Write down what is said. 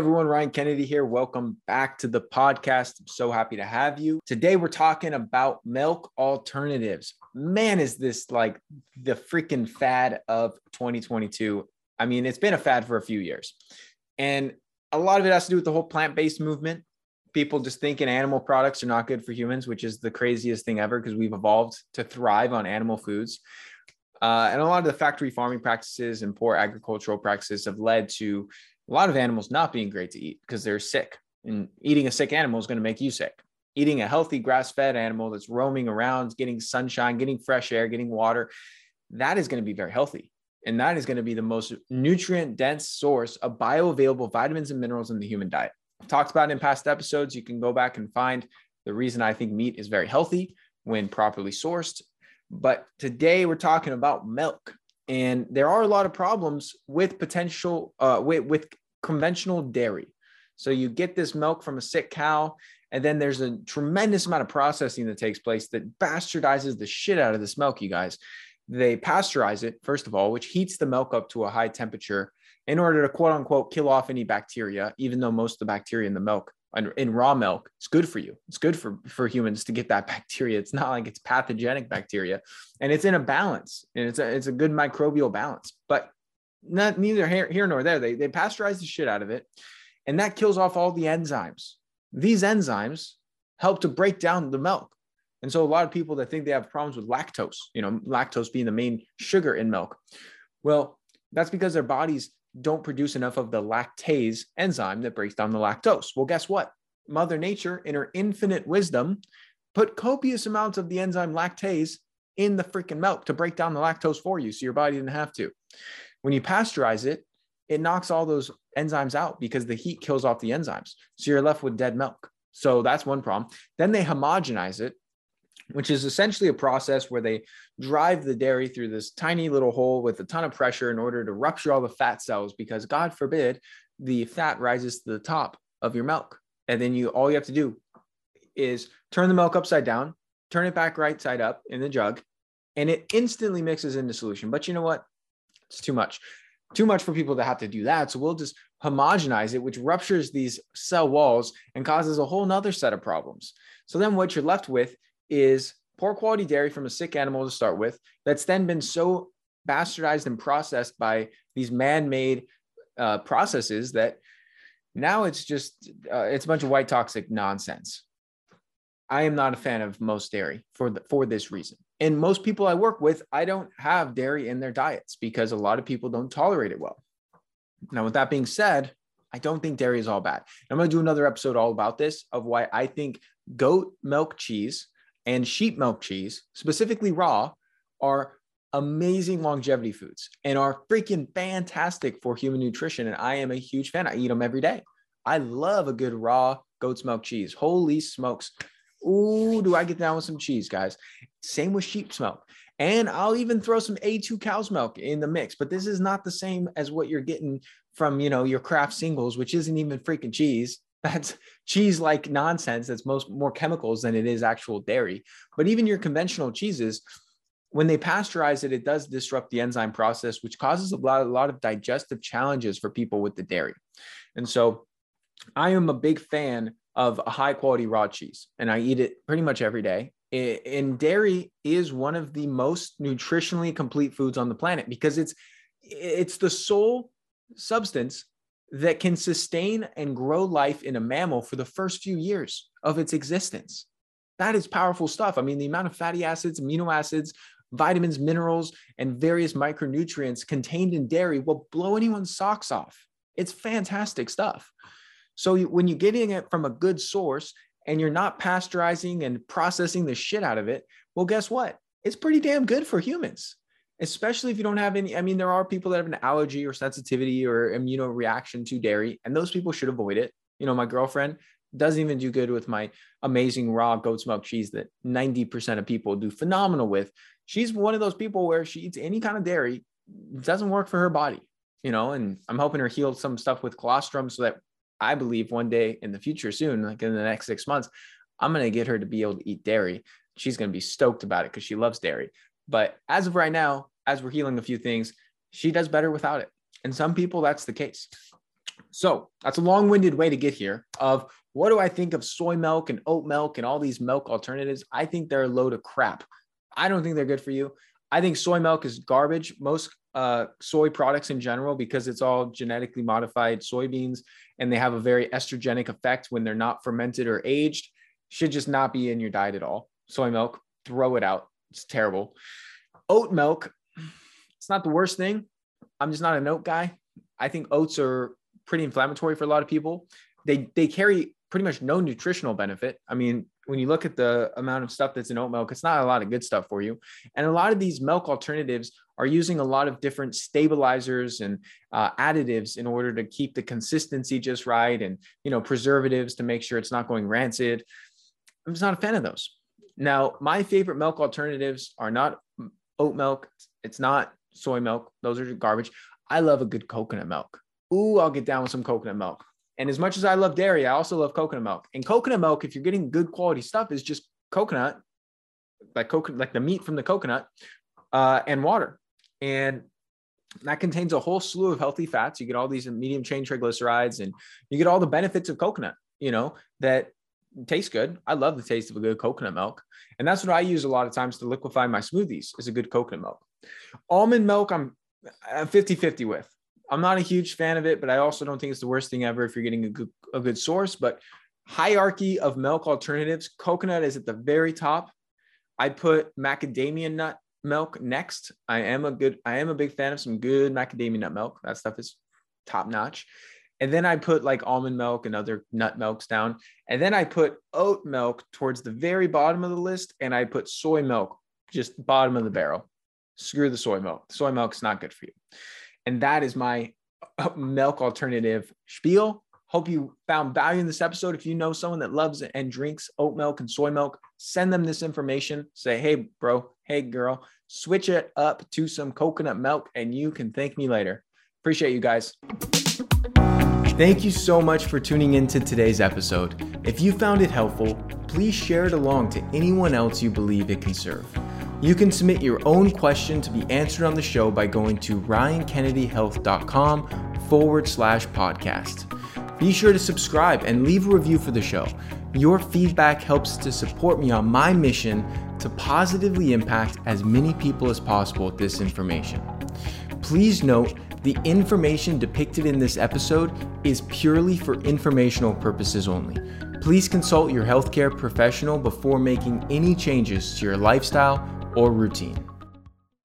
everyone, Ryan Kennedy here. Welcome back to the podcast. I'm so happy to have you. Today, we're talking about milk alternatives. Man, is this like the freaking fad of 2022? I mean, it's been a fad for a few years. And a lot of it has to do with the whole plant based movement. People just thinking animal products are not good for humans, which is the craziest thing ever because we've evolved to thrive on animal foods. Uh, and a lot of the factory farming practices and poor agricultural practices have led to a lot of animals not being great to eat because they're sick. And eating a sick animal is going to make you sick. Eating a healthy grass fed animal that's roaming around, getting sunshine, getting fresh air, getting water, that is going to be very healthy. And that is going to be the most nutrient dense source of bioavailable vitamins and minerals in the human diet. I've talked about in past episodes. You can go back and find the reason I think meat is very healthy when properly sourced. But today we're talking about milk. And there are a lot of problems with potential, uh, with, with conventional dairy. So you get this milk from a sick cow, and then there's a tremendous amount of processing that takes place that bastardizes the shit out of this milk, you guys. They pasteurize it, first of all, which heats the milk up to a high temperature in order to quote unquote kill off any bacteria, even though most of the bacteria in the milk in raw milk it's good for you it's good for for humans to get that bacteria it's not like it's pathogenic bacteria and it's in a balance and it's a it's a good microbial balance but not neither here, nor there. They they pasteurize the shit out of it, and that kills off all the enzymes. These enzymes help to break down the milk. And so a lot of people that think they have problems with lactose, you know, lactose being the main sugar in milk. Well, that's because their bodies don't produce enough of the lactase enzyme that breaks down the lactose. Well, guess what? Mother Nature, in her infinite wisdom, put copious amounts of the enzyme lactase in the freaking milk to break down the lactose for you so your body didn't have to. When you pasteurize it, it knocks all those enzymes out because the heat kills off the enzymes. So you're left with dead milk. So that's one problem. Then they homogenize it, which is essentially a process where they drive the dairy through this tiny little hole with a ton of pressure in order to rupture all the fat cells because God forbid the fat rises to the top of your milk. And then you all you have to do is turn the milk upside down, turn it back right side up in the jug, and it instantly mixes into solution. But you know what? It's too much, too much for people to have to do that. So we'll just homogenize it, which ruptures these cell walls and causes a whole nother set of problems. So then what you're left with is poor quality dairy from a sick animal to start with that's then been so bastardized and processed by these man-made uh, processes that now it's just uh, it's a bunch of white toxic nonsense. I am not a fan of most dairy for the, for this reason. And most people I work with, I don't have dairy in their diets because a lot of people don't tolerate it well. Now, with that being said, I don't think dairy is all bad. I'm going to do another episode all about this of why I think goat milk cheese and sheep milk cheese, specifically raw, are amazing longevity foods and are freaking fantastic for human nutrition. And I am a huge fan. I eat them every day. I love a good raw goat's milk cheese. Holy smokes. Ooh, do I get down with some cheese, guys? Same with sheep's milk. And I'll even throw some A2 cow's milk in the mix, but this is not the same as what you're getting from, you know, your Kraft singles, which isn't even freaking cheese. That's cheese like nonsense. That's most more chemicals than it is actual dairy. But even your conventional cheeses, when they pasteurize it, it does disrupt the enzyme process, which causes a lot, a lot of digestive challenges for people with the dairy. And so I am a big fan of a high quality raw cheese, and I eat it pretty much every day. And dairy is one of the most nutritionally complete foods on the planet because it's it's the sole substance that can sustain and grow life in a mammal for the first few years of its existence. That is powerful stuff. I mean, the amount of fatty acids, amino acids, vitamins, minerals, and various micronutrients contained in dairy will blow anyone's socks off. It's fantastic stuff. So when you're getting it from a good source and you're not pasteurizing and processing the shit out of it, well, guess what? It's pretty damn good for humans, especially if you don't have any. I mean, there are people that have an allergy or sensitivity or immunoreaction to dairy, and those people should avoid it. You know, my girlfriend doesn't even do good with my amazing raw goat's milk cheese that 90% of people do phenomenal with. She's one of those people where she eats any kind of dairy, doesn't work for her body, you know, and I'm helping her heal some stuff with colostrum so that I believe one day in the future soon, like in the next six months, I'm going to get her to be able to eat dairy. She's going to be stoked about it because she loves dairy. But as of right now, as we're healing a few things, she does better without it. And some people, that's the case. So that's a long winded way to get here of what do I think of soy milk and oat milk and all these milk alternatives? I think they're a load of crap. I don't think they're good for you. I think soy milk is garbage. Most uh, soy products in general, because it's all genetically modified soybeans and they have a very estrogenic effect when they're not fermented or aged, should just not be in your diet at all. Soy milk, throw it out. It's terrible. Oat milk, it's not the worst thing. I'm just not an oat guy. I think oats are pretty inflammatory for a lot of people. They they carry pretty much no nutritional benefit. I mean, when you look at the amount of stuff that's in oat milk, it's not a lot of good stuff for you. And a lot of these milk alternatives are using a lot of different stabilizers and uh, additives in order to keep the consistency just right, and you know preservatives to make sure it's not going rancid. I'm just not a fan of those. Now, my favorite milk alternatives are not oat milk. It's not soy milk. Those are garbage. I love a good coconut milk. Ooh, I'll get down with some coconut milk. And as much as I love dairy, I also love coconut milk. And coconut milk, if you're getting good quality stuff, is just coconut, like coconut, like the meat from the coconut, uh, and water. And that contains a whole slew of healthy fats. You get all these medium chain triglycerides, and you get all the benefits of coconut. You know that tastes good. I love the taste of a good coconut milk, and that's what I use a lot of times to liquefy my smoothies. Is a good coconut milk. Almond milk, I'm 50 50 with. I'm not a huge fan of it, but I also don't think it's the worst thing ever if you're getting a good, a good source. But hierarchy of milk alternatives, coconut is at the very top. I put macadamia nut milk next. I am a good, I am a big fan of some good macadamia nut milk. That stuff is top notch. And then I put like almond milk and other nut milks down. And then I put oat milk towards the very bottom of the list. And I put soy milk just bottom of the barrel. Screw the soy milk. Soy milk's not good for you. And that is my uh, milk alternative spiel. Hope you found value in this episode. If you know someone that loves and drinks oat milk and soy milk, send them this information. Say, hey, bro, hey, girl, switch it up to some coconut milk and you can thank me later. Appreciate you guys. Thank you so much for tuning into today's episode. If you found it helpful, please share it along to anyone else you believe it can serve. You can submit your own question to be answered on the show by going to ryankennedyhealth.com forward slash podcast. Be sure to subscribe and leave a review for the show. Your feedback helps to support me on my mission to positively impact as many people as possible with this information. Please note the information depicted in this episode is purely for informational purposes only. Please consult your healthcare professional before making any changes to your lifestyle or routine.